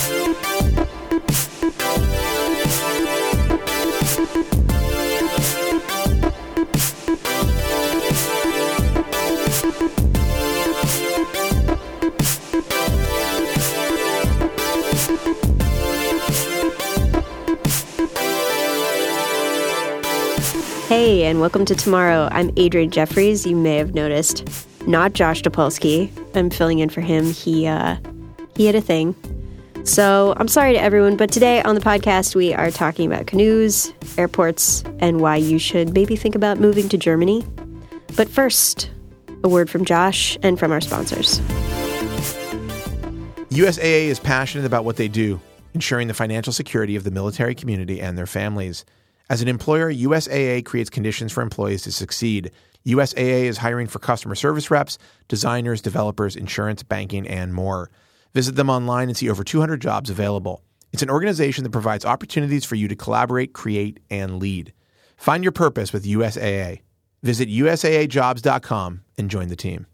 Hey, and welcome to Tomorrow. I'm Adrian Jeffries. You may have noticed, not Josh Topolsky. I'm filling in for him. He uh, he had a thing. So I'm sorry to everyone, but today on the podcast we are talking about canoes, airports, and why you should maybe think about moving to Germany. But first, a word from Josh and from our sponsors. USAA is passionate about what they do, ensuring the financial security of the military community and their families. As an employer, USAA creates conditions for employees to succeed. USAA is hiring for customer service reps, designers, developers, insurance, banking, and more. Visit them online and see over 200 jobs available. It's an organization that provides opportunities for you to collaborate, create, and lead. Find your purpose with USAA. Visit USAAjobs.com and join the team.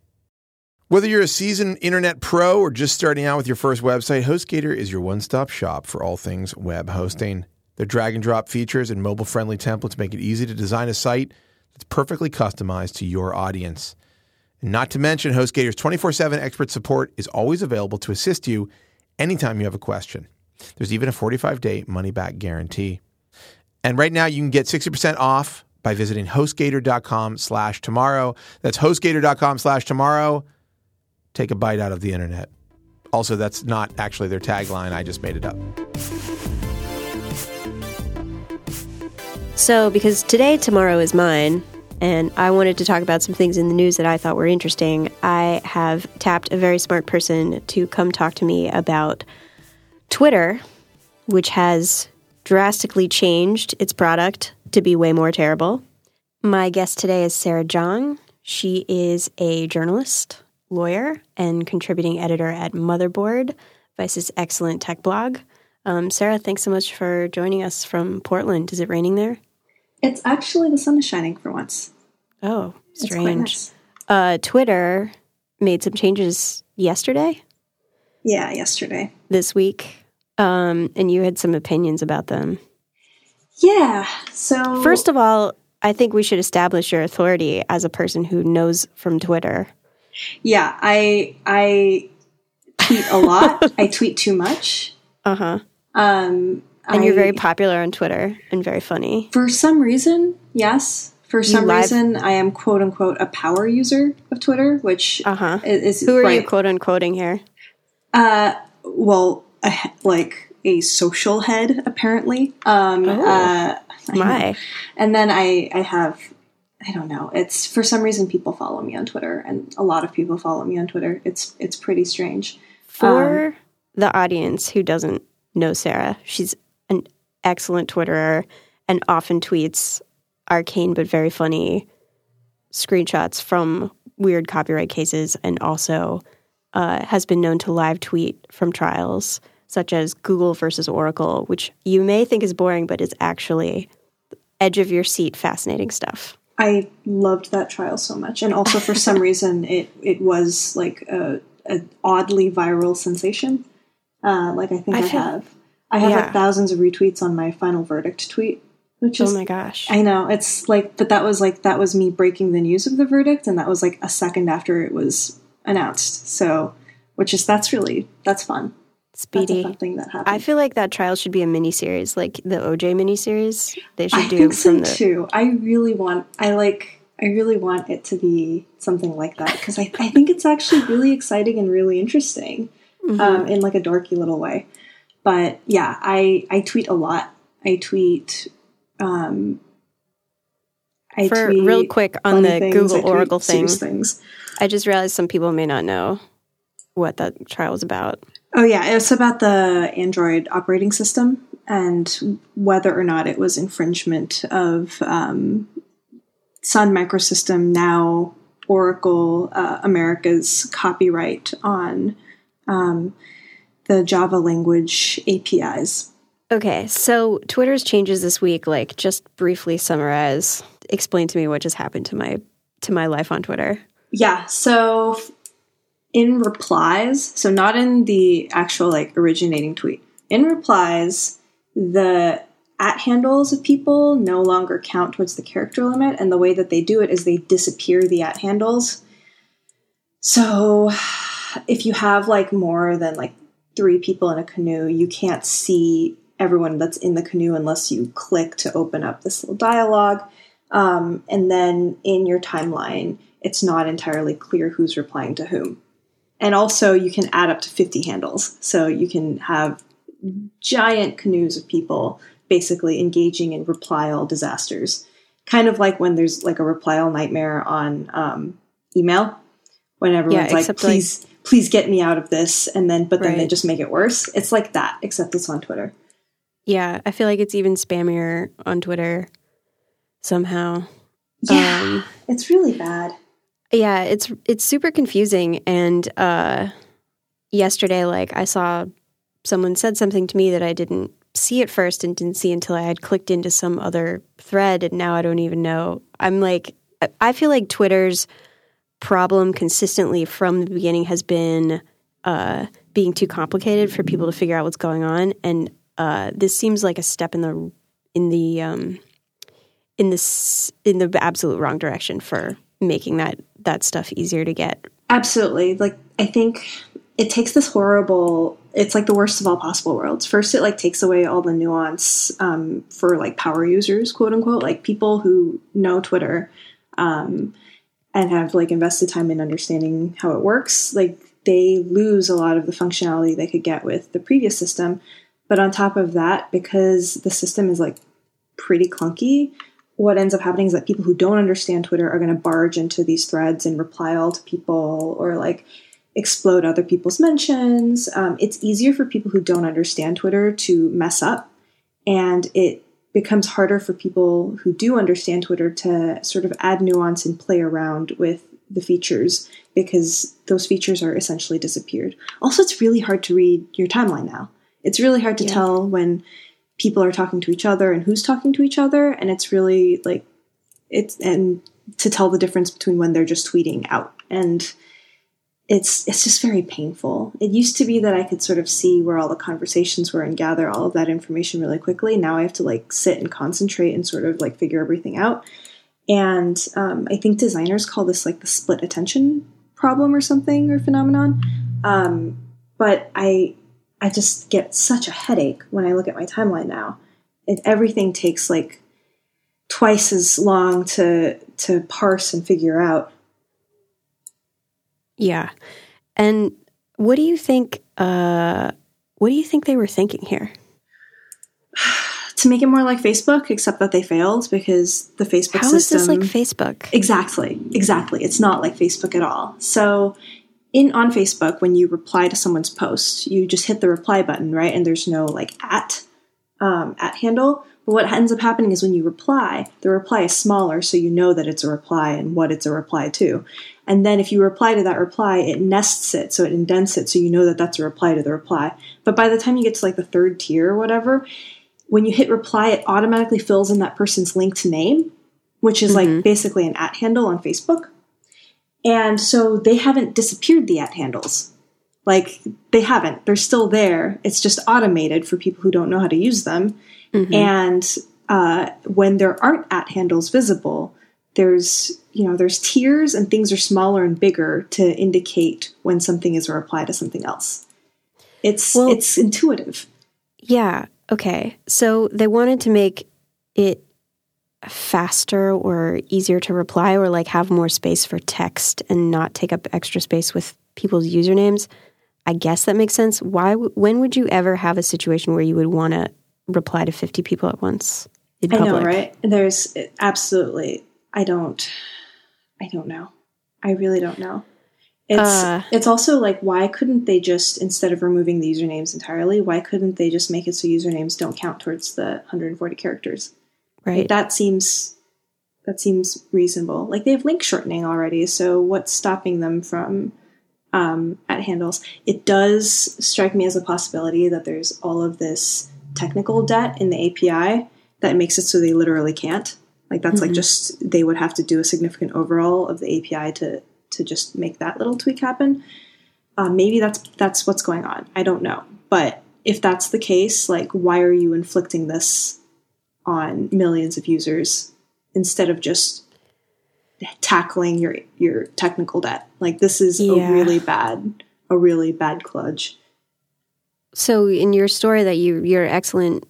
Whether you're a seasoned internet pro or just starting out with your first website, HostGator is your one stop shop for all things web hosting. Their drag and drop features and mobile friendly templates make it easy to design a site that's perfectly customized to your audience. Not to mention, HostGator's 24 7 expert support is always available to assist you anytime you have a question. There's even a 45 day money back guarantee. And right now, you can get 60% off by visiting hostgator.com slash tomorrow. That's hostgator.com slash tomorrow. Take a bite out of the internet. Also, that's not actually their tagline. I just made it up. So, because today, tomorrow is mine, and I wanted to talk about some things in the news that I thought were interesting, I have tapped a very smart person to come talk to me about Twitter, which has drastically changed its product to be way more terrible. My guest today is Sarah Jeong. She is a journalist, lawyer, and contributing editor at Motherboard, Vice's excellent tech blog. Um, Sarah, thanks so much for joining us from Portland. Is it raining there? It's actually the sun is shining for once. Oh, strange. Uh, Twitter made some changes yesterday, Yeah, yesterday. this week, um, and you had some opinions about them. Yeah. So First of all, I think we should establish your authority as a person who knows from Twitter. yeah, I I tweet a lot. I tweet too much. Uh huh. Um, And you're very popular on Twitter and very funny. for some reason. Yes, for some live- reason, I am quote unquote a power user of Twitter, which Uh huh. is, is Who are right. you quote unquoting here? Uh, well, a, like a social head apparently. Um, Oh. uh, My. And then I, I have, I don't know. It's for some reason people follow me on Twitter, and a lot of people follow me on Twitter. It's it's pretty strange. For Um, the audience who doesn't know Sarah, she's an excellent Twitterer and often tweets arcane but very funny screenshots from weird copyright cases and also uh, has been known to live tweet from trials such as Google versus Oracle, which you may think is boring, but is actually edge of your seat fascinating stuff. I loved that trial so much, and also for some reason it it was like a, a oddly viral sensation. Uh, like I think I I, have, I have Yeah. like thousands of retweets on my final verdict tweet, which is oh my gosh. I know it's like, but that was like that was me breaking the news of the verdict, and that was like a second after it was announced. So, which is that's really that's fun. That's Speedy. fun thing that happened. I feel like that trial should be a mini series, like the OJ mini series. They should I do think so from the too. I really want. I like. I really want it to be something like that because I, I think it's actually really exciting and really interesting, Mm-hmm. um, in like a dorky little way. But yeah, I I tweet a lot. I tweet. Um, I For real quick on the Google Oracle thing. things. I just realized some people may not know what that trial was about. Oh yeah, it's about the Android operating system and whether or not it was infringement of um, Sun Microsystem now Oracle uh, America's copyright on um, the Java language APIs. Okay, so Twitter's changes this week, like just briefly summarize, explain to me what just happened to my to my life on Twitter. Yeah, so in replies, so not in the actual like originating tweet, in replies, the at handles of people no longer count towards the character limit, and the way that they do it is they disappear the at handles. So if you have like more than like three people in a canoe, you can't see everyone that's in the canoe unless you click to open up this little dialogue. Um, and then in your timeline, it's not entirely clear who's replying to whom. And also, you can add up to 50 handles. So you can have giant canoes of people basically engaging in reply all disasters. Kind of like when there's like a reply all nightmare on um, email, when everyone's yeah, like, please, like, please get me out of this. And then, but then right. they just make it worse. It's like that, except it's on Twitter. Yeah, I feel like it's even spammier on Twitter somehow. Yeah, um, it's really bad. Yeah, it's it's super confusing. And uh, yesterday, like I saw someone said something to me that I didn't see at first and didn't see until I had clicked into some other thread, and now I don't even know. I'm like, I feel like Twitter's problem consistently from the beginning has been uh, being too complicated for people to figure out what's going on, and uh, this seems like a step in the in the um, in this in the absolute wrong direction for making that that stuff easier to get. Absolutely. Like I think it takes this horrible it's like the worst of all possible worlds. First it like takes away all the nuance um, for like power users, quote unquote, like people who know Twitter um, and have like invested time in understanding how it works. Like they lose a lot of the functionality they could get with the previous system. But on top of that, because the system is like pretty clunky, what ends up happening is that people who don't understand Twitter are going to barge into these threads and reply all to people or like explode other people's mentions. Um, it's easier for people who don't understand Twitter to mess up, and it becomes harder for people who do understand Twitter to sort of add nuance and play around with the features because those features are essentially disappeared. Also, it's really hard to read your timeline now. It's really hard to yeah. tell when people are talking to each other and who's talking to each other and it's really like it's and to tell the difference between when they're just tweeting out and it's it's just very painful. It used to be that I could sort of see where all the conversations were and gather all of that information really quickly. Now I have to like sit and concentrate and sort of like figure everything out. And um, I think designers call this like the split attention problem or something or phenomenon. Um, but I I just get such a headache when I look at my timeline now. It, everything takes like twice as long to to parse and figure out. Yeah, and what do you think? Uh, what do you think they were thinking here? to make it more like Facebook, except that they failed because the Facebook How system. How is this like Facebook? Exactly, exactly. It's not like Facebook at all. So in on Facebook, when you reply to someone's post, you just hit the reply button, right? And there's no like at um, at handle. But what ends up happening is when you reply, the reply is smaller, so you know that it's a reply and what it's a reply to. And then if you reply to that reply, it nests it, so it indents it, so you know that that's a reply to the reply. But by the time you get to like the third tier or whatever, when you hit reply, it automatically fills in that person's linked name, which is mm-hmm. like basically an at handle on Facebook. And so they haven't disappeared the at handles. Like they haven't. They're still there. It's just automated for people who don't know how to use them. Mm-hmm. And uh, when there aren't at handles visible, there's you know there's tiers and things are smaller and bigger to indicate when something is a reply to something else. It's well, it's intuitive. Yeah. Okay. So they wanted to make it faster or easier to reply or like have more space for text and not take up extra space with people's usernames. I guess that makes sense. Why when would you ever have a situation where you would want to reply to 50 people at once? I know, right? There's absolutely I don't I don't know. I really don't know. It's uh, it's also like why couldn't they just instead of removing the usernames entirely, why couldn't they just make it so usernames don't count towards the 140 characters? Right. Like that seems that seems reasonable. Like they have link shortening already, so what's stopping them from um, at handles? It does strike me as a possibility that there's all of this technical debt in the API that makes it so they literally can't. Like that's mm-hmm. like just they would have to do a significant overhaul of the API to to just make that little tweak happen. Uh, maybe that's that's what's going on. I don't know, but if that's the case, like, why are you inflicting this on millions of users instead of just tackling your your technical debt? Like, this is Yeah. a really bad, a really bad kludge. So in your story that you your excellent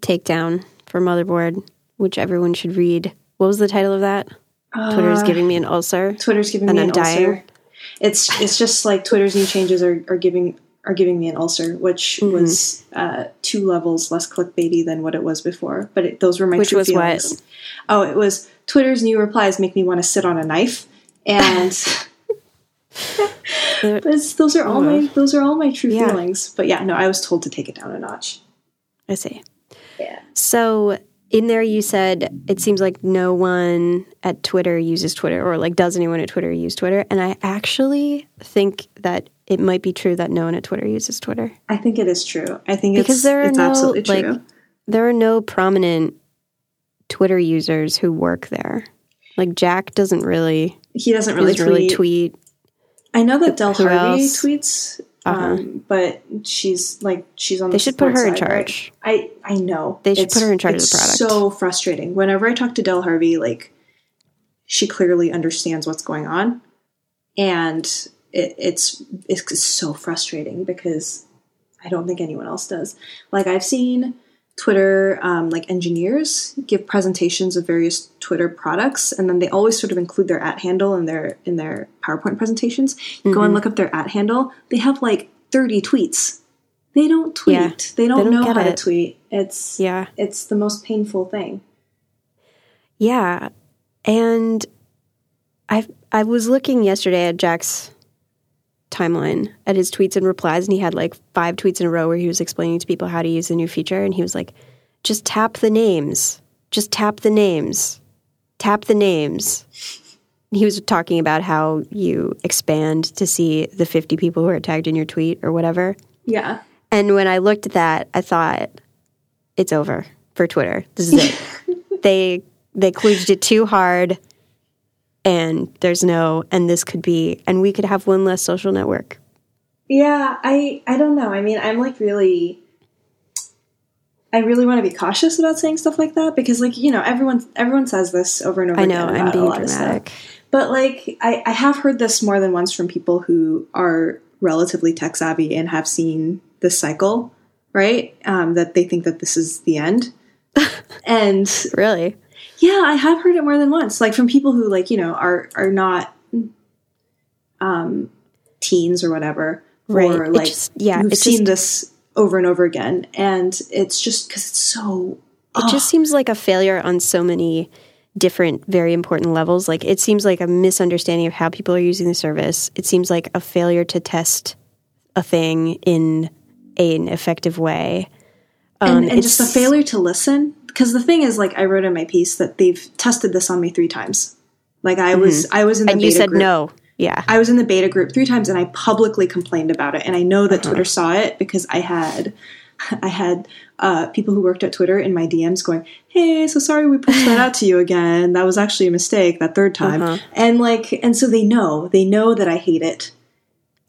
takedown for motherboard, which everyone should read. What was the title of that? Twitter's Uh, giving me an ulcer. Twitter's giving me an dying. ulcer. It's it's just like Twitter's new changes are, are giving are giving me an ulcer, which Mm-hmm. was uh, two levels less clickbaity than what it was before. But it, those were my Which true was what? feelings. Oh, it was Twitter's new replies make me want to sit on a knife, and those are all my those are all my true Yeah. feelings. But yeah, no, I was told to take it down a notch. I see. Yeah. So in there you said it seems like no one at Twitter uses Twitter or like does anyone at Twitter use Twitter? And I actually think that it might be true that no one at Twitter uses Twitter. I think it is true. I think Because it's, there are it's no absolutely like there are no prominent Twitter users who work there. Like Jack doesn't really he doesn't really doesn't really tweet. tweet. I know that Del Harvey else? tweets, um, but she's like she's on. They the should put her in right? charge. I I know They should put her in charge of it's the product. So frustrating. Whenever I talk to Del Harvey, like she clearly understands what's going on, and it, it's it's so frustrating because I don't think anyone else does. Like I've seen Twitter um, like engineers give presentations of various Twitter products, and then they always sort of include their at handle in their in their PowerPoint presentations. Mm-hmm. Go and look up their at handle; they have like thirty tweets. They don't tweet. Yeah. They don't, They don't know how it. to tweet. It's Yeah. it's the most painful thing. Yeah. And I I was looking yesterday at Jack's timeline at his tweets and replies and he had like five tweets in a row where he was explaining to people how to use the new feature and he was like just tap the names. Just tap the names. Tap the names. He was talking about how you expand to see the 50 people who are tagged in your tweet or whatever. Yeah. And when I looked at that, I thought, it's over for Twitter. This is it. they they kludged it too hard, and there's no, and this could be, and we could have one less social network. Yeah, I I don't know. I mean, I'm like really I really want to be cautious about saying stuff like that because like, you know, everyone everyone says this over and over I know again I'm being lot of stuff. dramatic. But like I, I have heard this more than once from people who are relatively tech savvy and have seen this cycle, right? Um, that they think that this is the end. and Really? Yeah, I have heard it more than once, like from people who like you know are are not um, teens or whatever, Right. or like just- yeah, who've seen just- this over and over again, and it's just because it's so. It just seems like a failure on so many different, very important levels. Like it seems like a misunderstanding of how people are using the service. It seems like a failure to test a thing in an effective way. and, and just a failure to listen. Because the thing is, like I wrote in my piece that they've tested this on me three times. Like I was, I was in the Mm-hmm. And beta you said group. no. Yeah. I was in the beta group three times and I publicly complained about it. And I know that Uh-huh. Twitter saw it because I had I had uh, people who worked at Twitter in my DMs going, Hey, so sorry we pushed that out to you again. That was actually a mistake that third time. Uh-huh. And like and so they know. They know that I hate it.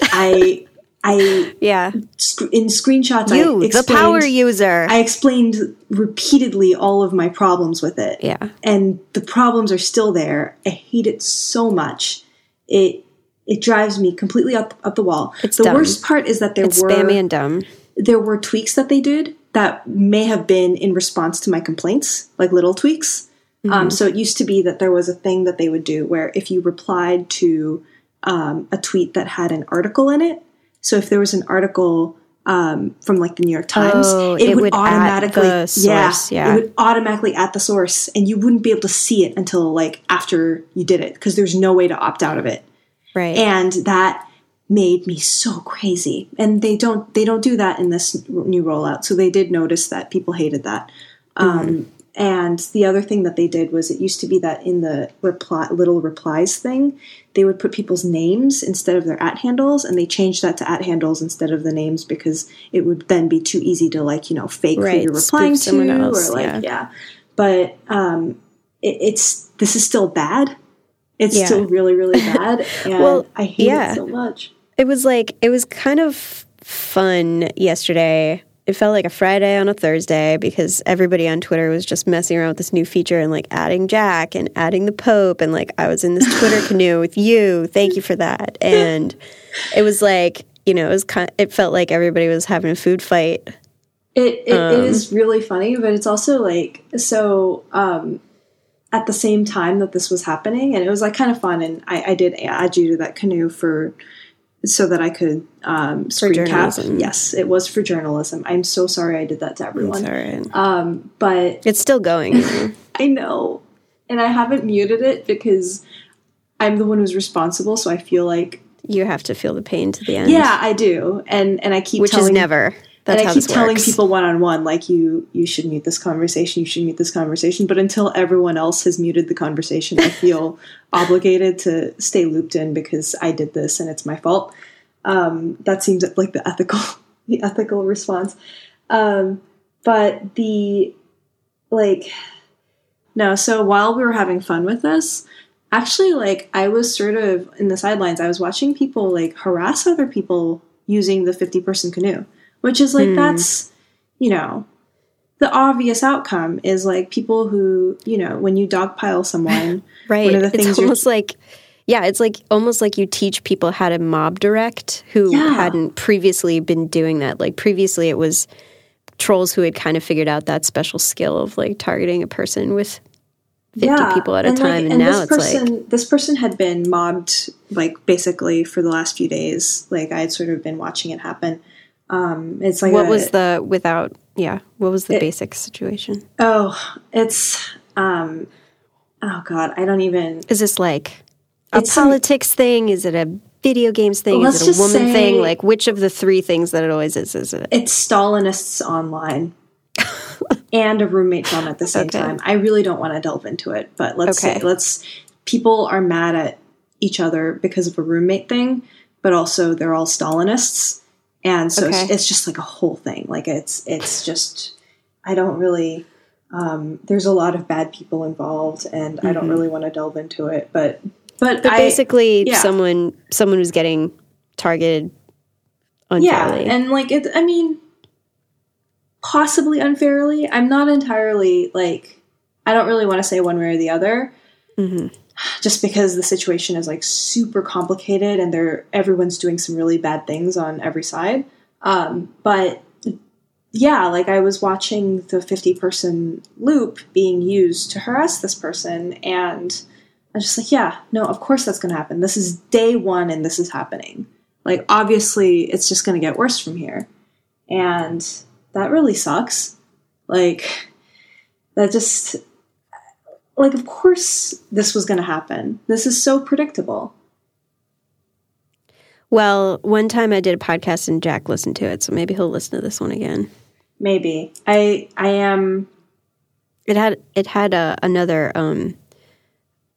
I I Yeah. sc- in screenshots You, I the explained, power user. I explained repeatedly all of my problems with it yeah. and the problems are still there. I hate it so much. It it drives me completely up up the wall. It's the dumb. worst part is that there It's were spammy and dumb. there were tweaks that they did that may have been in response to my complaints, like little tweaks. Mm-hmm. Um, so it used to be that there was a thing that they would do where if you replied to um, a tweet that had an article in it, so if there was an article um, from like the New York Times, Oh, it, it would, would at automatically, source, yeah. it would automatically at the source, and you wouldn't be able to see it until like after you did it because there's no way to opt out of it Right. and that made me so crazy and they don't they don't do that in this new rollout so they did notice that people hated that um, and the other thing that they did was it used to be that in the reply little replies thing they would put people's names instead of their at handles and they changed that to at handles instead of the names because it would then be too easy to like you know fake who you're spoof replying to someone else, or like yeah. yeah, but um, it, it's this is still bad it's Yeah. still really really bad Well, i hate yeah. it so much it was like it was kind of fun yesterday. It felt like a Friday on a Thursday because everybody on Twitter was just messing around with this new feature and like adding Jack and adding the Pope and like I was in this Twitter canoe with you. Thank you for that. And it was like you know it was kind. It felt like everybody was having a food fight. It it, um, is really funny, but it's also like so. Um, at the same time that this was happening, and it was like kind of fun. And I, I did add you to that canoe for so that I could um, screen cap. Yes, it was for journalism. I'm so sorry I did that to everyone. Um, but it's still going. I know, and I haven't muted it because I'm the one who's responsible. So I feel like you have to feel the pain to the end. Yeah, I do, and and I keep which telling, is never. That's and I keep telling works. people one on one, like you, you should mute this conversation. You should mute this conversation. But until everyone else has muted the conversation, I feel obligated to stay looped in because I did this and it's my fault. Um, that seems like the ethical, the ethical response. Um, but the like, no. So while we were having fun with this, actually, like I was sort of in the sidelines. I was watching people like harass other people using the fifty person canoe which is like mm. that's you know the obvious outcome is like people who you know when you dogpile someone right one of the things it's almost like yeah it's like almost like you teach people how to mob direct who yeah. hadn't previously been doing that like previously it was trolls who had kind of figured out that special skill of like targeting a person with 50 yeah. people at a and time like, and, and, now it's person, like this person had been mobbed like basically for the last few days like i had sort of been watching it happen um, it's like what a, was the without? Yeah, what was the it, basic situation? Oh, it's um, oh god, I don't even. Is this like a politics some, thing? Is it a video games thing? Is it a woman say, thing? Like which of the three things that it always is? Is it? It's Stalinists online. and a roommate film at the same okay. time. I really don't want to delve into it, but let's okay. say let's people are mad at each other because of a roommate thing, but also they're all Stalinists and so okay. it's, it's, just like a whole thing like it's it's just i don't really um, there's a lot of bad people involved and mm-hmm. i don't mm-hmm. really want to delve into it but but, but I, basically yeah. someone someone who's getting targeted unfairly yeah and like it i mean possibly unfairly i'm not entirely like i don't really want to say one way or the other mm-hmm just because the situation is like super complicated and they're everyone's doing some really bad things on every side. Um, but yeah, like I was watching the 50 person loop being used to harass this person, and I was just like, yeah, no, of course that's going to happen. This is day one and this is happening. Like, obviously, it's just going to get worse from here. And that really sucks. Like, that just like of course this was going to happen. This is so predictable. Well one time i did a podcast and jack listened to it so maybe he'll listen to this one again. Maybe. I i am it had it had a, another um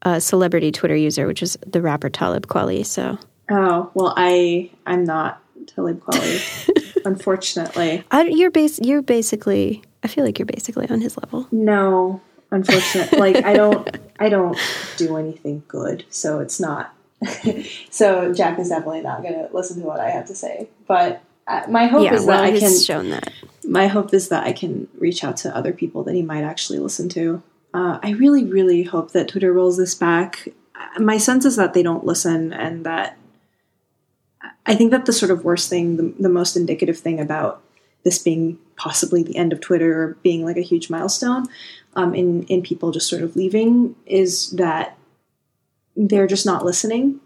a celebrity twitter user which is the rapper talib kweli so. Oh well i i'm not talib kweli unfortunately. I, you're base you're basically i feel like you're basically on his level. No unfortunately like i don't i don't do anything good so it's not so jack is definitely not going to listen to what i have to say. But uh, my hope yeah, is well, that i can shown that. my hope is that i can reach out to other people that he might actually listen to. Uh, i really really hope that twitter rolls this back. My sense is that they don't listen and that i think that the sort of worst thing the, the most indicative thing about this being possibly the end of Twitter or being like a huge milestone um, in in people just sort of leaving is that they're just not listening,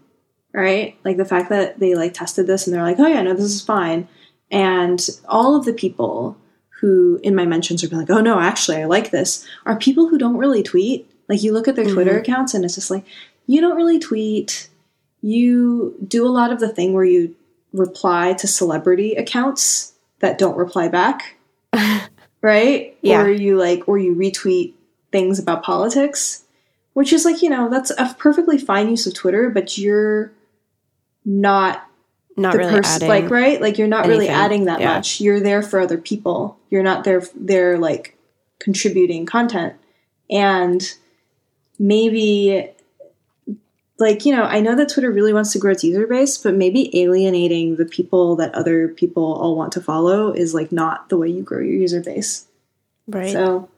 right? Like the fact that they like tested this and they're like, oh yeah, no, this is fine, and all of the people who in my mentions are like, oh no, actually I like this, are people who don't really tweet. Like you look at their mm-hmm. Twitter accounts and it's just like, you don't really tweet. You do a lot of the thing where you reply to celebrity accounts that don't reply back. Right? Yeah. Or you like, or you retweet things about politics, which is like, you know, that's a perfectly fine use of Twitter, but you're not not really pers- like right like you're not anything. really adding that yeah. much you're there for other people you're not there they're like contributing content and maybe like you know i know that twitter really wants to grow its user base but maybe alienating the people that other people all want to follow is like not the way you grow your user base. Right. so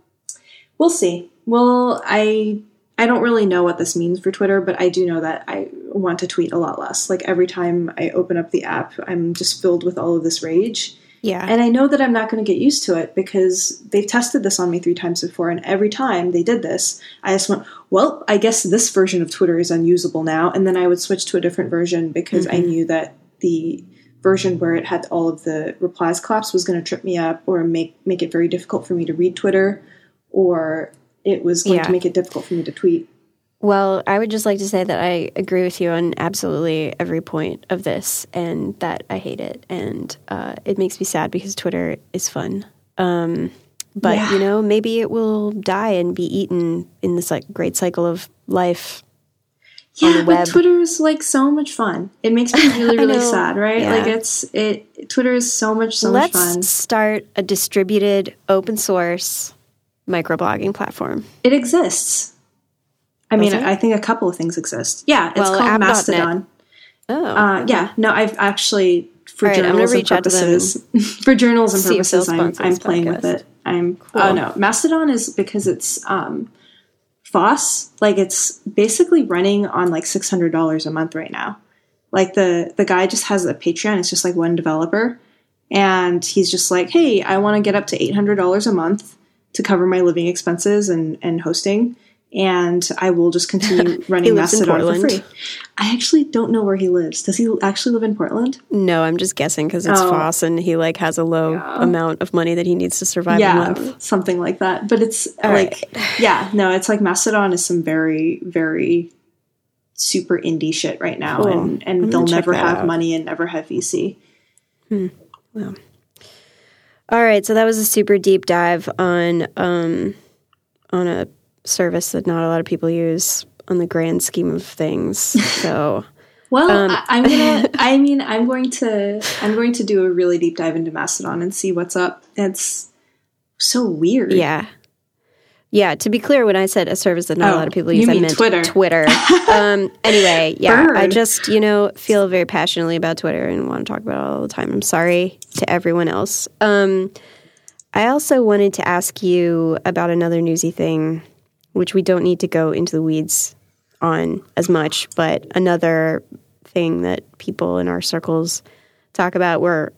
we'll see. Well i i don't really know what this means for twitter but i do know that i want to tweet a lot less. Like every time i open up the app i'm just filled with all of this rage yeah. and I know that I'm not going to get used to it because they've tested this on me three times before. And every time they did this, I just went, well, I guess this version of Twitter is unusable now. And then I would switch to a different version because I mm-hmm. knew that the version where it had all of the replies collapse was going to trip me up or make, make it very difficult for me to read Twitter or it was going Yeah. to make it difficult for me to tweet. Well, I would just like to say that I agree with you on absolutely every point of this, and that I hate it, and uh, it makes me sad because Twitter is fun. Um, but Yeah. you know, maybe it will die and be eaten in this like great cycle of life. Yeah, but. Twitter is like so much fun. It makes me really, really sad, right? Yeah. Like it's it. Twitter is so much, so Let's much fun. start a distributed open source microblogging platform. It exists. I mean? I think a couple of things exist. Yeah, it's Well, called Mastodon. Oh, Uh, yeah, no, I've actually for right, I'm gonna journalism reach out to them purposes. for journalism see purposes, I'm, I'm playing with it. I'm. Oh no, Mastodon is because it's um, FOSS. Like it's basically running on like six hundred dollars a month right now. Like the the guy just has a Patreon. It's just like one developer, and he's just like, hey, I want to get up to eight hundred dollars a month to cover my living expenses and and hosting. And I will just continue running Mastodon for free. I actually don't know where he lives. Does he actually live in Portland? no, I'm just guessing because it's Oh. Foss and he like has a low amount of money that he needs to survive a yeah, month. something like that. But it's All like, yeah, no, it's like Mastodon is some very, very super indie shit right now, Cool. and and they'll never have out. money and never have VC. Well. All right, so that was a super deep dive on um, on a service that not a lot of people use on the grand scheme of things. So Well, Um, I, I'm gonna. I mean, I'm going to. I'm going to do a really deep dive into Mastodon and see what's up. It's so weird. yeah, yeah. To be clear, when I said a service that not a Oh, lot of people use, I meant Twitter. Twitter. um, anyway, yeah, I just you know feel very passionately about Twitter and want to talk about it all the time. I'm sorry to everyone else. Um, I also wanted to ask you about another newsy thing, which we don't need to go into the weeds on as much, but another thing that people in our circles talk about, were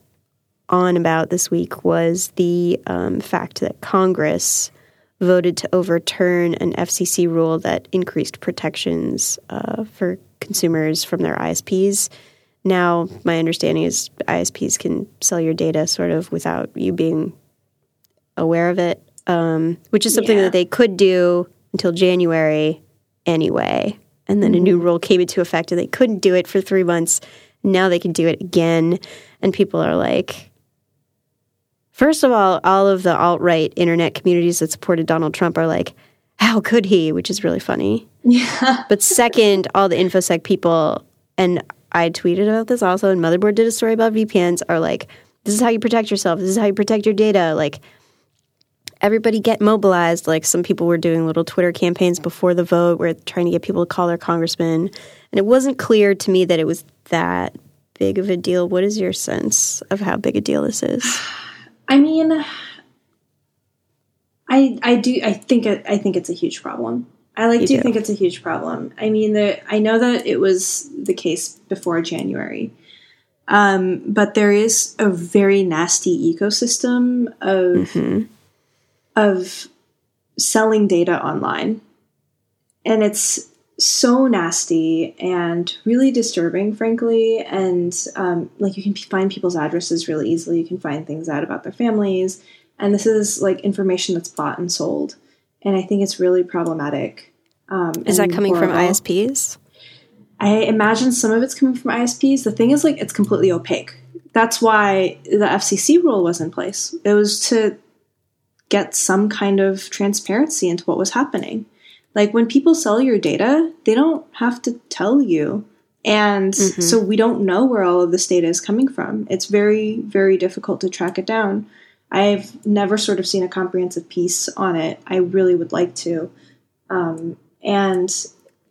on about this week, was the um, fact that Congress voted to overturn an FCC rule that increased protections uh, for consumers from their ISPs. Now, my understanding is ISPs can sell your data sort of without you being aware of it, um, which is something Yeah. that they could do until January anyway. And then a new rule came into effect and they couldn't do it for three months. Now they can do it again. And people are like, first of all, all of the alt right internet communities that supported Donald Trump are like, how could he? Which is really funny. Yeah. But second, all the InfoSec people, and I tweeted about this also, and Motherboard did a story about VPNs, are like, this is how you protect yourself. This is how you protect your data. Like, everybody get mobilized. Like, some people were doing little Twitter campaigns before the vote, where trying to get people to call their congressman. And it wasn't clear to me that it was that big of a deal. What is your sense of how big a deal this is? I mean, I I do I think it I think it's a huge problem. I like You do do. think it's a huge problem. I mean, the, I know that it was the case before January, um, but there is a very nasty ecosystem of of selling data online, and it's so nasty and really disturbing, frankly. And um, like you can find people's addresses really easily. You can find things out about their families, and this is like information that's bought and sold. And I think it's really problematic. Um, Is that coming from. ISPs? I imagine some of it's coming from ISPs. The thing is, like, it's completely opaque. That's why the FCC rule was in place. It was to get some kind of transparency into what was happening. Like, when people sell your data, they don't have to tell you. And so we don't know where all of this data is coming from. It's very, very difficult to track it down. I've never sort of seen a comprehensive piece on it. I really would like to. Um, and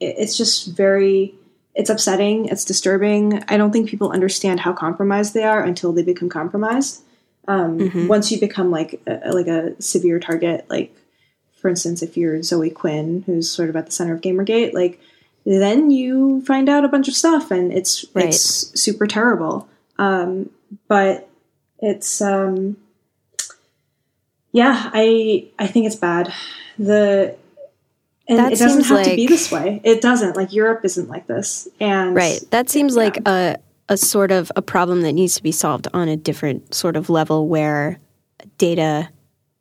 it's just very it's upsetting. It's disturbing. I don't think people understand how compromised they are until they become compromised. Um, mm-hmm. Once you become like a, like a severe target, like for instance, if you're Zoe Quinn, who's sort of at the center of GamerGate, like then you find out a bunch of stuff, and it's right. it's super terrible. Um, but it's um, yeah, I I think it's bad. The and that it doesn't have like, to be this way. It doesn't. Like Europe isn't like this. And Right. That seems yeah. like a a sort of a problem that needs to be solved on a different sort of level where data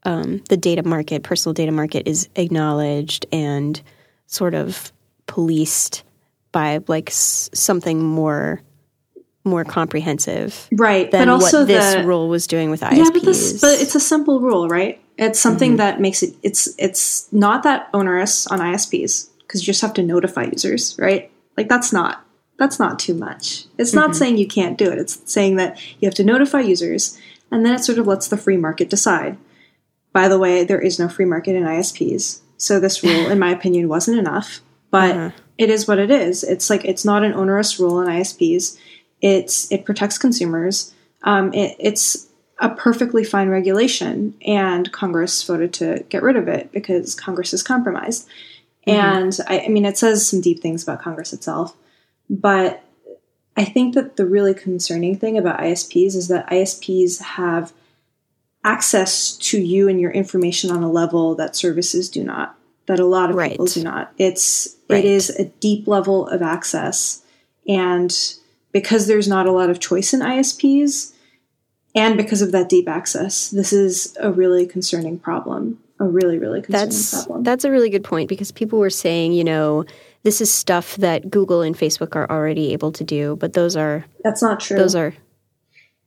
um, the data market, personal data market is acknowledged and sort of policed by like s- something more more comprehensive, right? Than but also what this the, rule was doing with ISPs. Yeah, but this, but it's a simple rule, right? It's something mm-hmm. that makes it it's it's not that onerous on ISPs because you just have to notify users, right? Like that's not that's not too much. It's mm-hmm. not saying you can't do it. It's saying that you have to notify users and then it sort of lets the free market decide. By the way, there is no free market in ISPs. So this rule in my opinion wasn't enough, but uh-huh. it is what it is. It's like it's not an onerous rule in ISPs. It's it protects consumers. Um, it, it's a perfectly fine regulation, and Congress voted to get rid of it because Congress is compromised. Mm-hmm. And I, I mean, it says some deep things about Congress itself, but I think that the really concerning thing about ISPs is that ISPs have access to you and your information on a level that services do not, that a lot of right. people do not. It's right. it is a deep level of access, and because there's not a lot of choice in ISPs, and because of that deep access, this is a really concerning problem. A really, really concerning that's, problem. That's a really good point because people were saying, you know, this is stuff that Google and Facebook are already able to do, but those are that's not true. Those are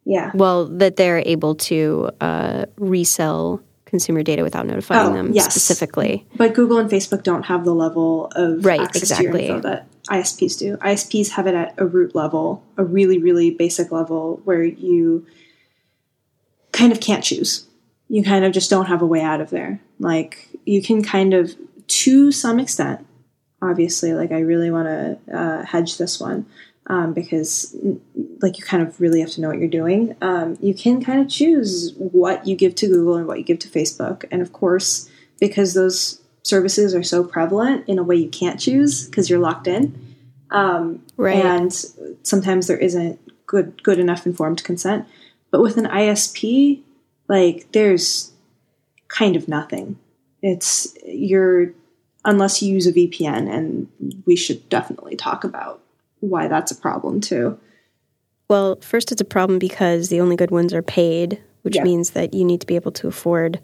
yeah. Well, that they're able to uh, resell consumer data without notifying oh, them yes. specifically. But Google and Facebook don't have the level of right, access exactly. to your info that ISPs do. ISPs have it at a root level, a really, really basic level where you kind of can't choose. You kind of just don't have a way out of there. Like you can kind of, to some extent, obviously, like I really want to uh, hedge this one um, because, like, you kind of really have to know what you're doing. Um, you can kind of choose what you give to Google and what you give to Facebook, and of course, because those services are so prevalent in a way you can't choose because you're locked in. Um, right. And sometimes there isn't good good enough informed consent. But with an ISP, like there's kind of nothing. It's you're unless you use a VPN, and we should definitely talk about why that's a problem too. Well, first, it's a problem because the only good ones are paid, which yeah. means that you need to be able to afford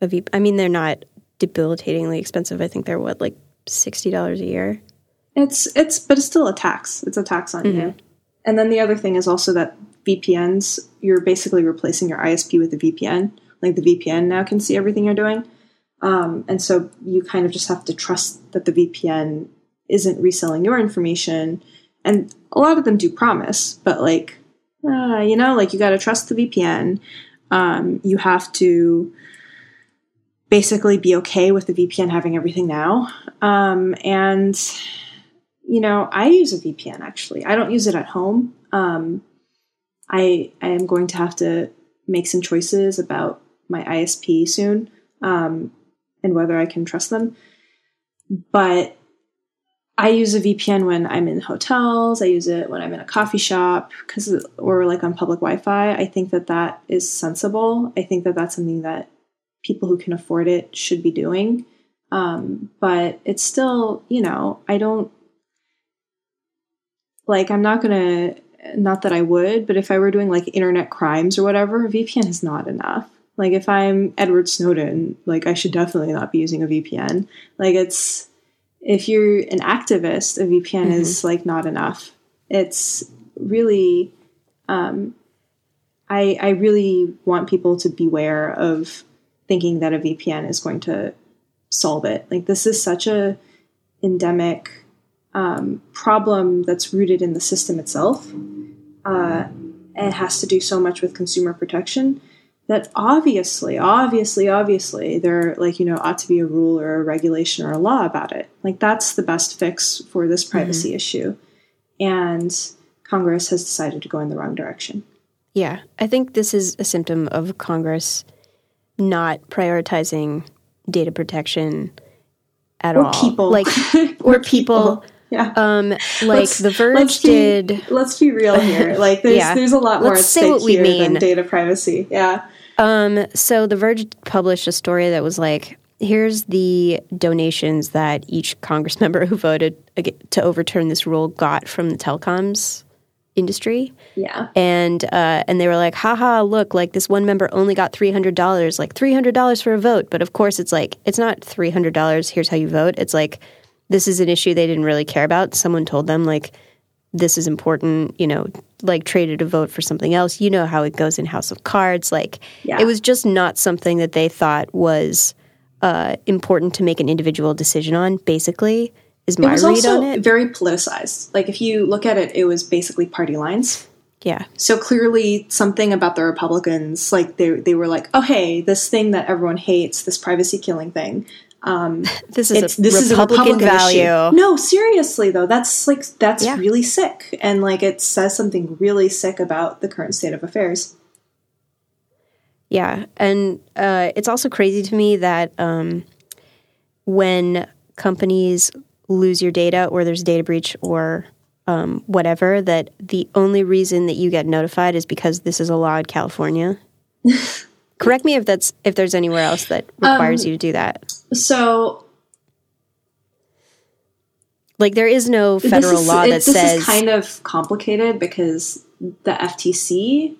a VPN. I mean, they're not debilitatingly expensive. I think they're what, like sixty dollars a year. It's it's, but it's still a tax. It's a tax on mm-hmm. you. And then the other thing is also that VPNs, you're basically replacing your ISP with a VPN. Like the VPN now can see everything you're doing. Um, and so you kind of just have to trust that the VPN isn't reselling your information. And a lot of them do promise, but like, uh, you know, like you got to trust the VPN. Um, you have to basically be okay with the VPN having everything now. Um, and, you know, I use a VPN actually. I don't use it at home. Um, I I am going to have to make some choices about my ISP soon um, and whether I can trust them. But I use a VPN when I'm in hotels. I use it when I'm in a coffee shop because or like on public Wi-Fi. I think that that is sensible. I think that that's something that people who can afford it should be doing. Um, but it's still, you know, I don't like. I'm not gonna not that I would, but if I were doing like internet crimes or whatever, VPN is not enough. Like if I'm Edward Snowden, like I should definitely not be using a VPN. Like it's if you're an activist, a VPN mm-hmm. is like not enough. It's really um I I really want people to beware of thinking that a VPN is going to solve it. Like this is such a endemic um, problem that's rooted in the system itself. Uh, and it has to do so much with consumer protection that obviously, obviously, obviously, there like you know ought to be a rule or a regulation or a law about it. Like that's the best fix for this privacy mm-hmm. issue, and Congress has decided to go in the wrong direction. Yeah, I think this is a symptom of Congress not prioritizing data protection at or all. People, like or, or people. people. Yeah. Um, like let's, The Verge let's be, did. Let's be real here. Like, there's yeah. there's a lot more let's at stake here mean. than data privacy. Yeah. Um. So The Verge published a story that was like, here's the donations that each Congress member who voted to overturn this rule got from the telecoms industry. Yeah. And uh, and they were like, haha, look, like this one member only got three hundred dollars, like three hundred dollars for a vote. But of course it's like it's not three hundred dollars, here's how you vote. It's like this is an issue they didn't really care about. Someone told them like this is important, you know, like traded a vote for something else. You know how it goes in House of Cards. Like yeah. it was just not something that they thought was uh, important to make an individual decision on, basically is my it was read also on it. Very politicized. Like if you look at it, it was basically party lines. Yeah. So clearly, something about the Republicans, like they they were like, oh hey, this thing that everyone hates, this privacy killing thing. Um, this is a this Republican is a Republican value. Issue. No, seriously though, that's like that's yeah. really sick, and like it says something really sick about the current state of affairs. Yeah, and uh, it's also crazy to me that um, when companies lose your data or there's a data breach or um, whatever, that the only reason that you get notified is because this is a law in California. Correct me if that's if there's anywhere else that requires um, you to do that. So, like, there is no federal is, law it, that this says is kind of complicated because the FTC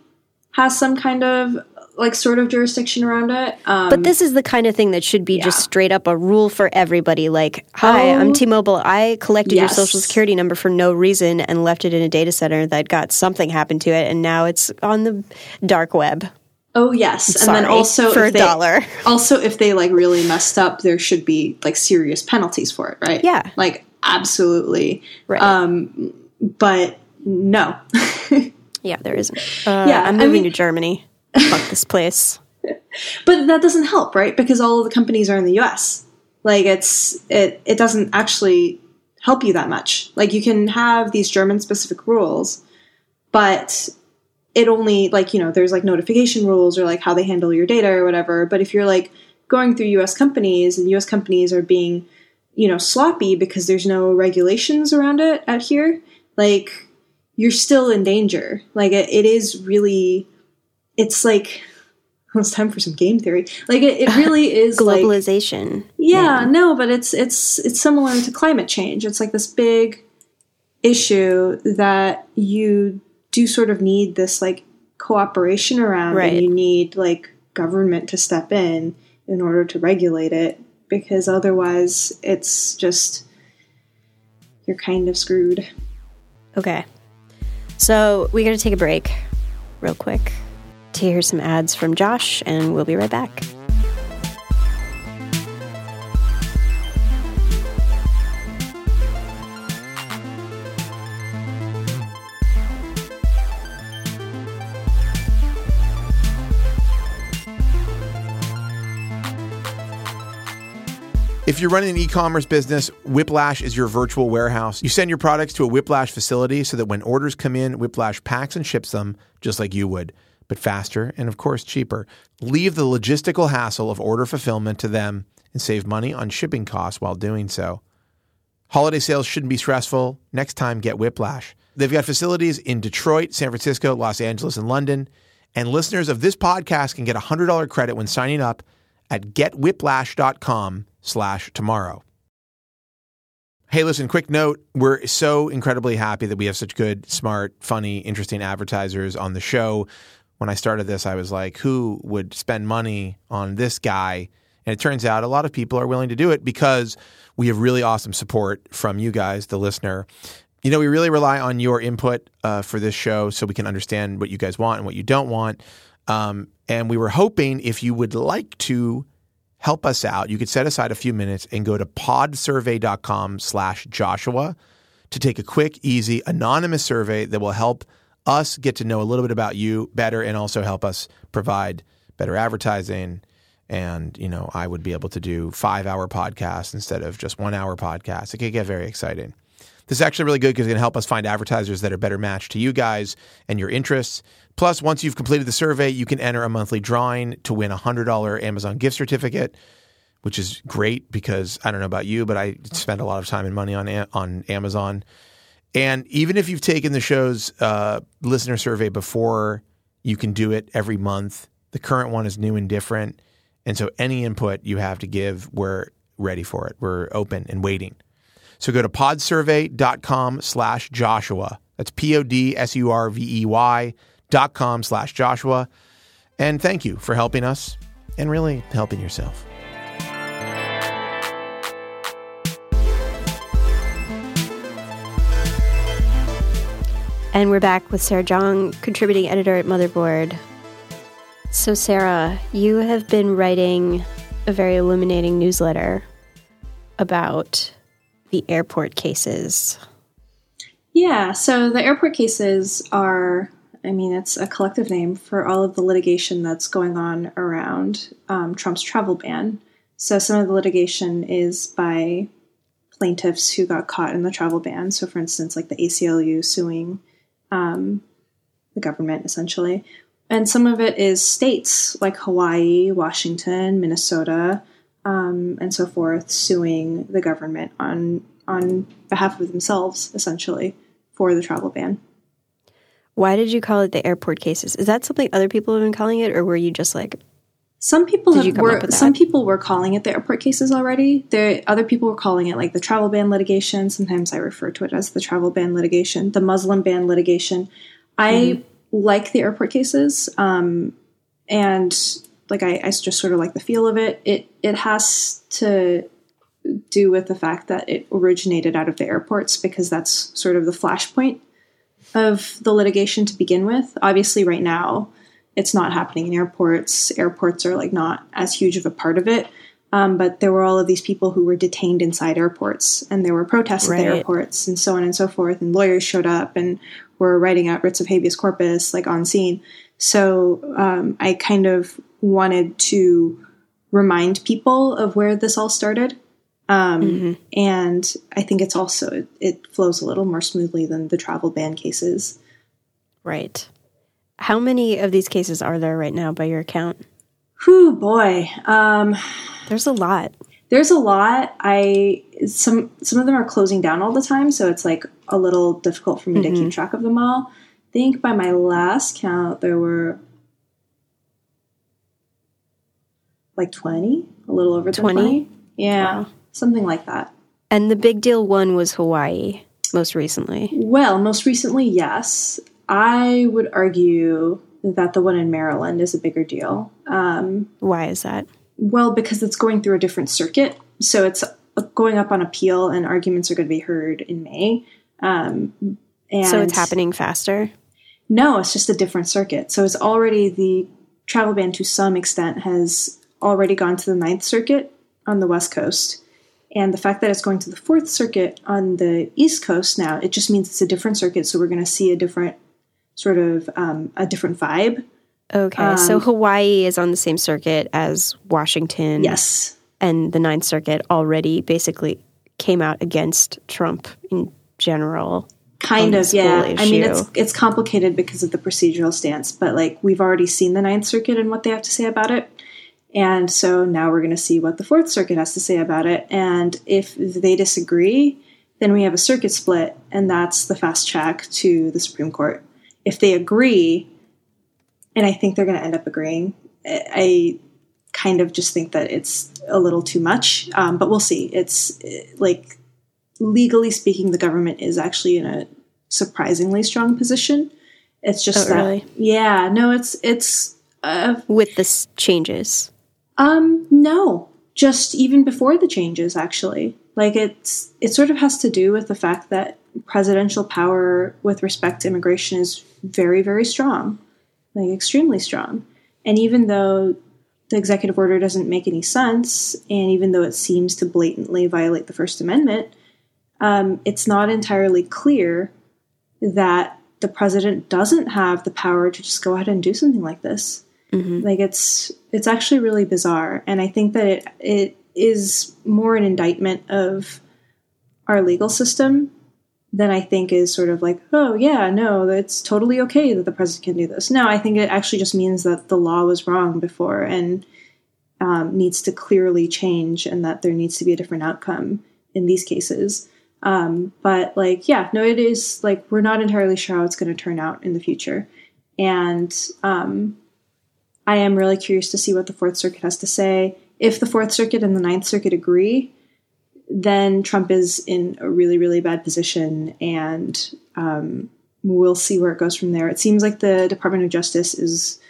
has some kind of like sort of jurisdiction around it. Um, but this is the kind of thing that should be yeah. just straight up a rule for everybody. Like, hi, oh, I'm T-Mobile. I collected yes. your social security number for no reason and left it in a data center that got something happened to it, and now it's on the dark web. Oh yes, Sorry, and then also for a they, dollar. Also, if they like really messed up, there should be like serious penalties for it, right? Yeah, like absolutely. Right. Um, but no. yeah, there isn't. Uh, yeah, I'm moving I mean, to Germany fuck this place. But that doesn't help, right? Because all of the companies are in the US. Like it's it it doesn't actually help you that much. Like you can have these German specific rules, but it only like, you know, there's like notification rules or like how they handle your data or whatever. But if you're like going through US companies and US companies are being, you know, sloppy because there's no regulations around it out here, like you're still in danger. Like it, it is really it's like it's time for some game theory. Like it, it really is globalization. Like, yeah, yeah, no, but it's it's it's similar to climate change. It's like this big issue that you do sort of need this like cooperation around, right. and you need like government to step in in order to regulate it because otherwise it's just you're kind of screwed. Okay. So we got to take a break real quick to hear some ads from Josh, and we'll be right back. If you're running an e commerce business, Whiplash is your virtual warehouse. You send your products to a Whiplash facility so that when orders come in, Whiplash packs and ships them just like you would but faster and, of course, cheaper. Leave the logistical hassle of order fulfillment to them and save money on shipping costs while doing so. Holiday sales shouldn't be stressful. Next time, get Whiplash. They've got facilities in Detroit, San Francisco, Los Angeles, and London. And listeners of this podcast can get a $100 credit when signing up at getwhiplash.com slash tomorrow. Hey, listen, quick note. We're so incredibly happy that we have such good, smart, funny, interesting advertisers on the show when I started this, I was like, who would spend money on this guy? And it turns out a lot of people are willing to do it because we have really awesome support from you guys, the listener. You know, we really rely on your input uh, for this show so we can understand what you guys want and what you don't want. Um, and we were hoping if you would like to help us out, you could set aside a few minutes and go to podsurvey.com slash Joshua to take a quick, easy, anonymous survey that will help us get to know a little bit about you better and also help us provide better advertising, and you know I would be able to do five hour podcasts instead of just one hour podcasts. It could get very exciting. This is actually really good because it's going to help us find advertisers that are better matched to you guys and your interests. Plus, once you've completed the survey, you can enter a monthly drawing to win a $100 Amazon gift certificate, which is great because I don't know about you, but I spend a lot of time and money on, on Amazon. And even if you've taken the show's uh, listener survey before, you can do it every month. The current one is new and different. And so any input you have to give, we're ready for it. We're open and waiting. So go to podsurvey.com slash Joshua. That's P O D S U R V E Y dot com slash Joshua. And thank you for helping us and really helping yourself. And we're back with Sarah Jeong, contributing editor at Motherboard. So, Sarah, you have been writing a very illuminating newsletter about the airport cases. Yeah, so the airport cases are, I mean, it's a collective name for all of the litigation that's going on around um, Trump's travel ban. So some of the litigation is by plaintiffs who got caught in the travel ban. So, for instance, like the ACLU suing um, the government, essentially. And some of it is states like Hawaii, Washington, Minnesota, um, and so forth suing the government on on behalf of themselves, essentially, for the travel ban. Why did you call it the airport cases? Is that something other people have been calling it, or were you just like? Some people have, were some people were calling it the airport cases already. There, other people were calling it like the travel ban litigation. Sometimes I refer to it as the travel ban litigation, the Muslim ban litigation. I mm-hmm. like the airport cases, um, and like I, I just sort of like the feel of it. It it has to do with the fact that it originated out of the airports because that's sort of the flashpoint of the litigation to begin with. Obviously, right now it's not happening in airports. Airports are like not as huge of a part of it. Um, but there were all of these people who were detained inside airports, and there were protests right. at the airports, and so on and so forth. And lawyers showed up and were writing out writs of habeas corpus, like on scene. So um, I kind of wanted to remind people of where this all started. Um, mm-hmm. And I think it's also, it, flows a little more smoothly than the travel ban cases. Right. How many of these cases are there right now by your account? Whew, boy. Um, there's a lot. There's a lot. I some some of them are closing down all the time, so it's like a little difficult for me mm-hmm. to keep track of them all. I think by my last count there were like 20, a little over 20. 20? Yeah, wow. Something like that. And the big deal one was Hawaii most recently. Well, most recently, yes. I would argue that the one in Maryland is a bigger deal. Um, Why is that? Well, because it's going through a different circuit. So it's going up on appeal, and arguments are going to be heard in May. Um, and so it's happening faster? No, it's just a different circuit. So it's already the travel ban to some extent has already gone to the Ninth Circuit on the West Coast. And the fact that it's going to the Fourth Circuit on the East Coast now, it just means it's a different circuit. So we're going to see a different sort of um, a different vibe. Okay. Um, so Hawaii is on the same circuit as Washington. Yes. And the Ninth Circuit already basically came out against Trump in general. Kind of, yeah. Issue. I mean, it's it's complicated because of the procedural stance, but like we've already seen the Ninth Circuit and what they have to say about it. And so now we're going to see what the Fourth Circuit has to say about it. And if they disagree, then we have a circuit split, and that's the fast track to the Supreme Court. If they agree, and I think they're going to end up agreeing, I kind of just think that it's a little too much, um, but we'll see. It's like legally speaking, the government is actually in a surprisingly strong position. It's just oh, that, really? yeah, no, it's it's uh, with the changes. Um, no, just even before the changes, actually. Like it's it sort of has to do with the fact that presidential power with respect to immigration is very, very strong, like extremely strong. And even though the executive order doesn't make any sense, and even though it seems to blatantly violate the First Amendment, um, it's not entirely clear that the president doesn't have the power to just go ahead and do something like this. Like it's it's actually really bizarre, and I think that it it is more an indictment of our legal system than I think is sort of like, oh yeah, no, it's totally okay that the president can do this. No, I think it actually just means that the law was wrong before and um, needs to clearly change, and that there needs to be a different outcome in these cases. Um, but like, yeah, no, it is like we're not entirely sure how it's going to turn out in the future, and um, I am really curious to see what the Fourth Circuit has to say. If the Fourth Circuit and the Ninth Circuit agree, then Trump is in a really, really bad position, and um, we'll see where it goes from there. It seems like the Department of Justice is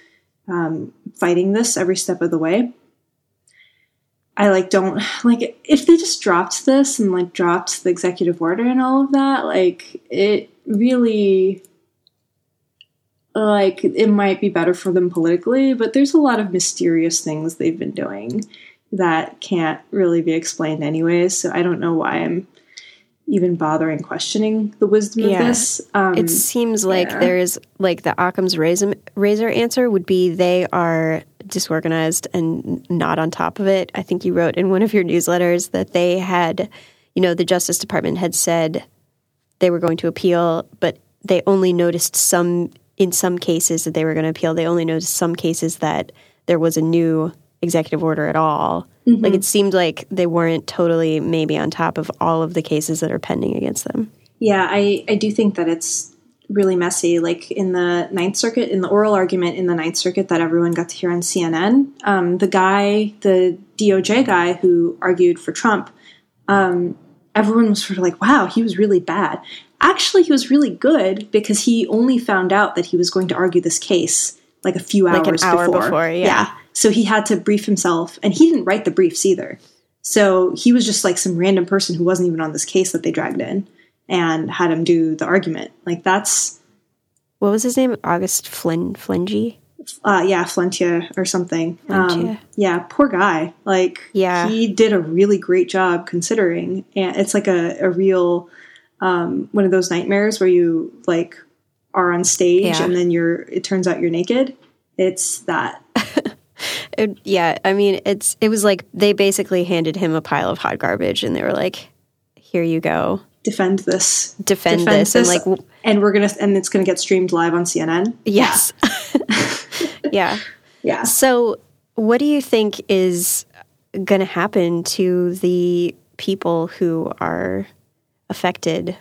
um, fighting this every step of the way. I like don't like if they just dropped this and like dropped the executive order and all of that, like it really like it might be better for them politically, but there's a lot of mysterious things they've been doing that can't really be explained anyways. So I don't know why I'm even bothering questioning the wisdom Yeah. of this. Um, It seems like yeah. there's like the Occam's razor, razor answer would be they are disorganized and not on top of it. I think you wrote in one of your newsletters that they had, you know, the Justice Department had said they were going to appeal, but they only noticed some in some cases that they were going to appeal. They only noticed some cases that there was a new executive order at all. Like it seemed like they weren't totally maybe on top of all of the cases that are pending against them. Yeah, I, I do think that it's really messy. Like in the Ninth Circuit, in the oral argument in the Ninth Circuit that everyone got to hear on CNN, um, the guy, the DOJ guy who argued for Trump, um, everyone was sort of like, wow, he was really bad. Actually, he was really good because he only found out that he was going to argue this case like a few Like an hours hour before. before, yeah. So he had to brief himself, and he didn't write the briefs either. So he was just like some random person who wasn't even on this case that they dragged in and had him do the argument. Like that's What was his name? August Flynn Flingy? uh yeah, Flentia or something. Um, yeah, poor guy. Like Yeah. he did a really great job considering and it's like a, a real um one of those nightmares where you like are on stage Yeah. and then you're it turns out you're naked. It's that. It- yeah, I mean, it's it was like they basically handed him a pile of hot garbage, and they were like, "Here you go, Defend this. defend, Defend this," and like, w- and we're gonna and it's gonna get streamed live on CNN. yes, yeah. Yeah. So, what do you think is going to happen to the people who are affected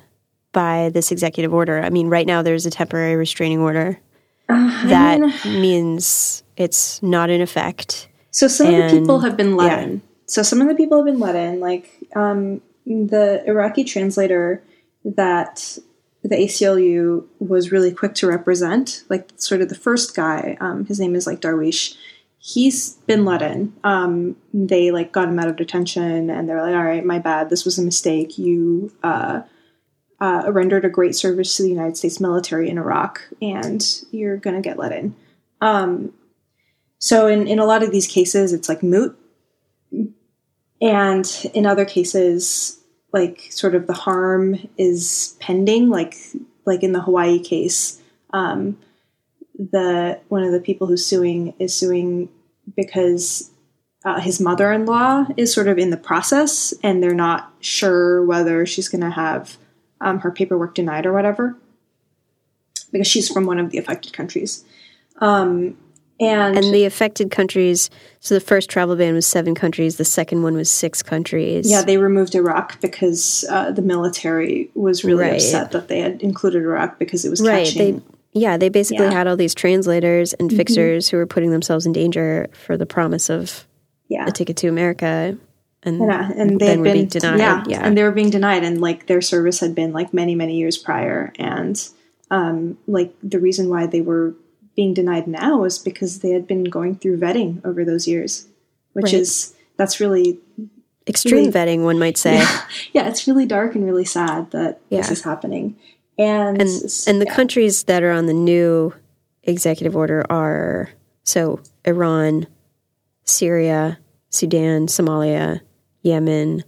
by this executive order? I mean, right now there's a temporary restraining order. that means it's not in effect. So some of the people have been let yeah. in. So some of the people have been let in, like um, the Iraqi translator that the ACLU was really quick to represent, like sort of the first guy. Um, his name is like Darweesh. He's been let in. Um, they like got him out of detention, and they're like, "All right, my bad. This was a mistake. You uh, uh, rendered a great service to the United States military in Iraq, and you're gonna get let in." Um, so in, in a lot of these cases, it's like moot. And in other cases, like sort of the harm is pending, like like in the Hawaii case, um, the one of the people who's suing is suing because uh, his mother-in-law is sort of in the process, and they're not sure whether she's going to have um, her paperwork denied or whatever, because she's from one of the affected countries. Um, and, And the affected countries, so the first travel ban was seven countries, the second one was six countries. Yeah, they removed Iraq because uh, the military was really Right. upset that they had included Iraq because it was right. catching. They, yeah, they basically Yeah. Mm-hmm. had all these translators and fixers who were putting themselves in danger for the promise of yeah, a ticket to America. And, yeah, and they then had were been being denied. Yeah, Yeah. and they were being denied, and like their service had been like many many years prior, and um, like the reason why they were being denied now was because they had been going through vetting over those years, which Right. is that's really Extreme really- vetting, one might say. yeah, it's really dark and really sad that this is happening, and and and the yeah. countries that are on the new executive order are so Iran, Syria, Sudan, Somalia, Yemen,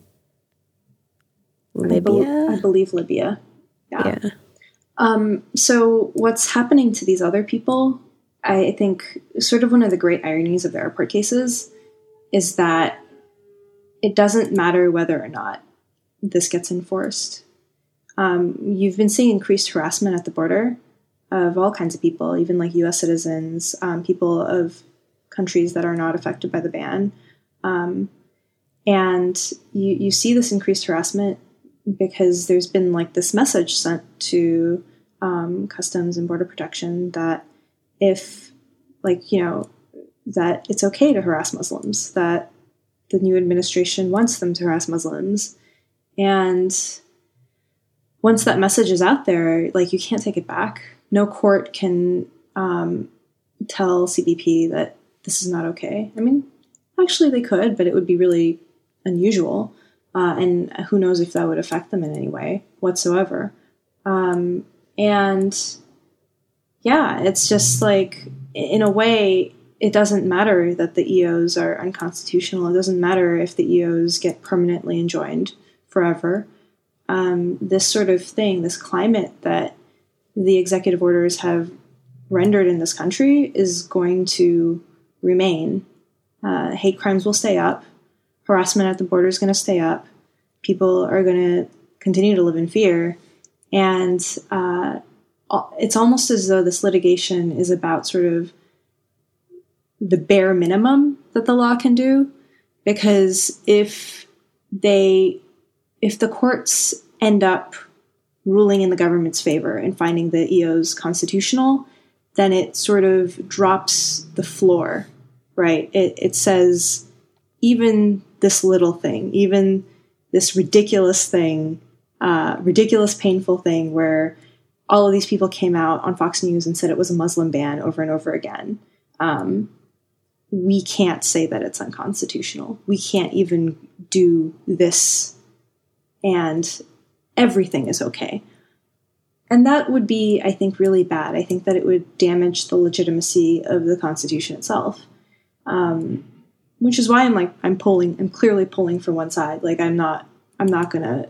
I bel- Libya. I believe Libya. yeah. Um, so what's happening to these other people I think sort of one of the great ironies of the airport cases is that it doesn't matter whether or not this gets enforced. Um, you've been seeing increased harassment at the border of all kinds of people, even like US citizens, um, people of countries that are not affected by the ban. Um, and you, you see this increased harassment because there's been like this message sent to um, customs and border protection that if like you know that it's okay to harass muslims that the new administration wants them to harass muslims and once that message is out there like you can't take it back no court can um, tell cbp that this is not okay i mean actually they could but it would be really unusual uh, and who knows if that would affect them in any way whatsoever. Um, and yeah, it's just like, in a way, it doesn't matter that the EOs are unconstitutional. It doesn't matter if the EOs get permanently enjoined forever. Um, this sort of thing, this climate that the executive orders have rendered in this country is going to remain. Uh, hate crimes will stay up. Harassment at the border is going to stay up people are going to continue to live in fear. And uh, it's almost as though this litigation is about sort of the bare minimum that the law can do. Because if they, if the courts end up ruling in the government's favor and finding the EOs constitutional, then it sort of drops the floor, right? It, it says even this little thing, even this ridiculous thing, uh, ridiculous, painful thing where all of these people came out on Fox News and said it was a Muslim ban over and over again. Um, we can't say that it's unconstitutional. We can't even do this, and everything is okay. And that would be, I think, really bad. I think that it would damage the legitimacy of the Constitution itself. Um, which is why I'm like I'm pulling I'm clearly pulling for one side. Like I'm not I'm not gonna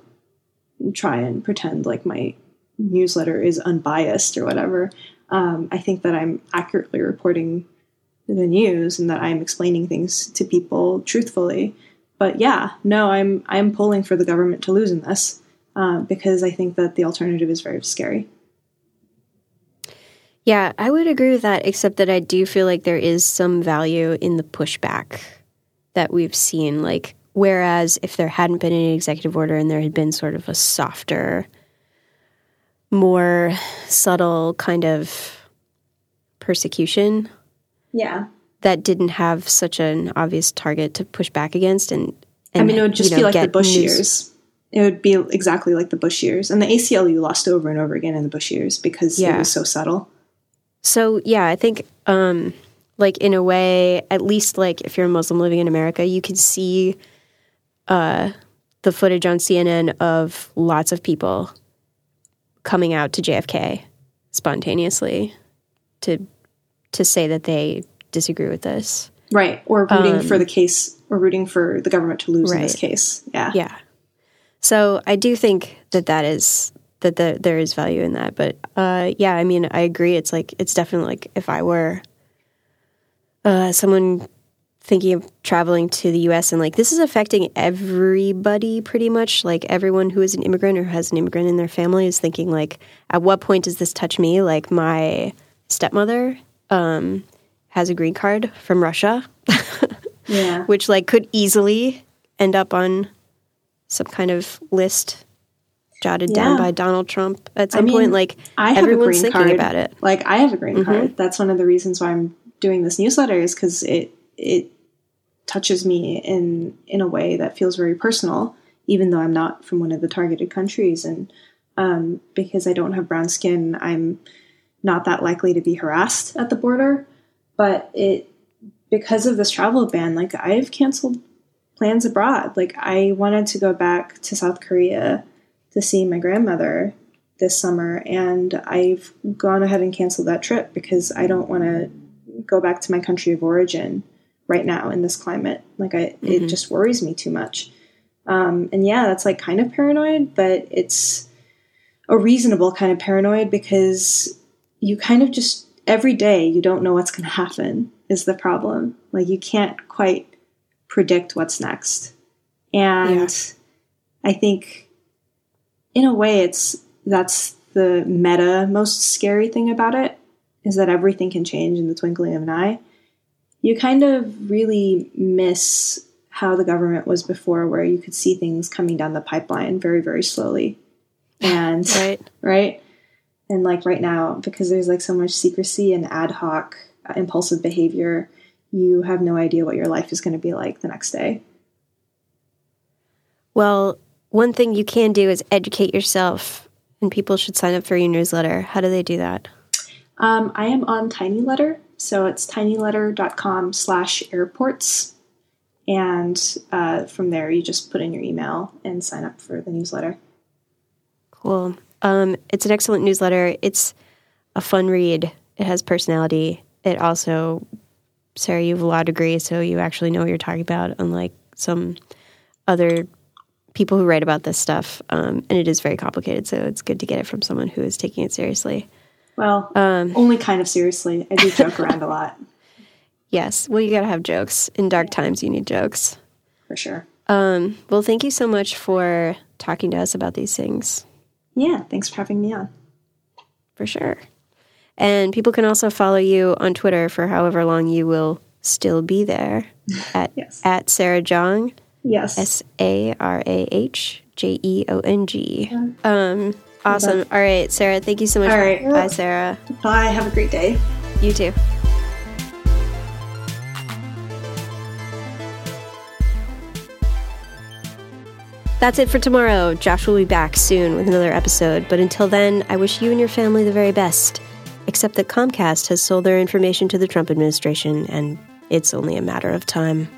try and pretend like my newsletter is unbiased or whatever. Um, I think that I'm accurately reporting the news and that I'm explaining things to people truthfully. But yeah, no, I'm I'm pulling for the government to lose in this uh, because I think that the alternative is very scary. Yeah, I would agree with that, except that I do feel like there is some value in the pushback that we've seen. Like, whereas if there hadn't been an executive order and there had been sort of a softer, more subtle kind of persecution. Yeah. That didn't have such an obvious target to push back against. And, and I mean, it would just you know, be like the Bush news. years. It would be exactly like the Bush years. And the ACLU lost over and over again in the Bush years because yeah. it was so subtle. So, yeah, I think um, like in a way, at least like if you're a Muslim living in America, you can see uh, the footage on CNN of lots of people coming out to JFK spontaneously to to say that they disagree with this. Right. Or rooting um, for the case or rooting for the government to lose right. in this case. Yeah. Yeah. So I do think that that is that the, there is value in that. But uh, yeah, I mean, I agree. It's like it's definitely like if I were uh, someone thinking of traveling to the US and like this is affecting everybody pretty much like everyone who is an immigrant or has an immigrant in their family is thinking like at what point does this touch me like my stepmother um, has a green card from Russia yeah which like could easily end up on some kind of list jotted yeah. down by Donald Trump at some I mean, point like I have everyone's thinking card. about it like I have a green mm-hmm. card that's one of the reasons why I'm doing this newsletter is because it it touches me in in a way that feels very personal, even though I'm not from one of the targeted countries, and um, because I don't have brown skin, I'm not that likely to be harassed at the border. But it because of this travel ban, like I've canceled plans abroad. Like I wanted to go back to South Korea to see my grandmother this summer, and I've gone ahead and canceled that trip because I don't want to go back to my country of origin right now in this climate. Like I, mm-hmm. it just worries me too much. Um, and yeah, that's like kind of paranoid, but it's a reasonable kind of paranoid because you kind of just every day you don't know what's going to happen is the problem. Like you can't quite predict what's next. And yeah. I think in a way it's that's the meta most scary thing about it is that everything can change in the twinkling of an eye. You kind of really miss how the government was before where you could see things coming down the pipeline very very slowly. And right. right? And like right now because there's like so much secrecy and ad hoc uh, impulsive behavior, you have no idea what your life is going to be like the next day. Well, one thing you can do is educate yourself, and people should sign up for your newsletter. How do they do that? Um, I am on TinyLetter, so it's tinyletter.com slash airports. And uh, from there, you just put in your email and sign up for the newsletter. Cool. Um, it's an excellent newsletter. It's a fun read. It has personality. It also, Sarah, you have a law degree, so you actually know what you're talking about, unlike some other people who write about this stuff. Um, and it is very complicated, so it's good to get it from someone who is taking it seriously. Well, um, only kind of seriously. I do joke around a lot. Yes. Well, you got to have jokes. In dark times, you need jokes. For sure. Um, well, thank you so much for talking to us about these things. Yeah. Thanks for having me on. For sure. And people can also follow you on Twitter for however long you will still be there at, yes. at Sarah Jeong. Yes. S A R A H J E O N G. Um, awesome. All right, Sarah, thank you so much. All right. Bye, Sarah. Bye. Have a great day. You too. That's it for tomorrow. Josh will be back soon with another episode, but until then, I wish you and your family the very best. Except that Comcast has sold their information to the Trump administration, and it's only a matter of time.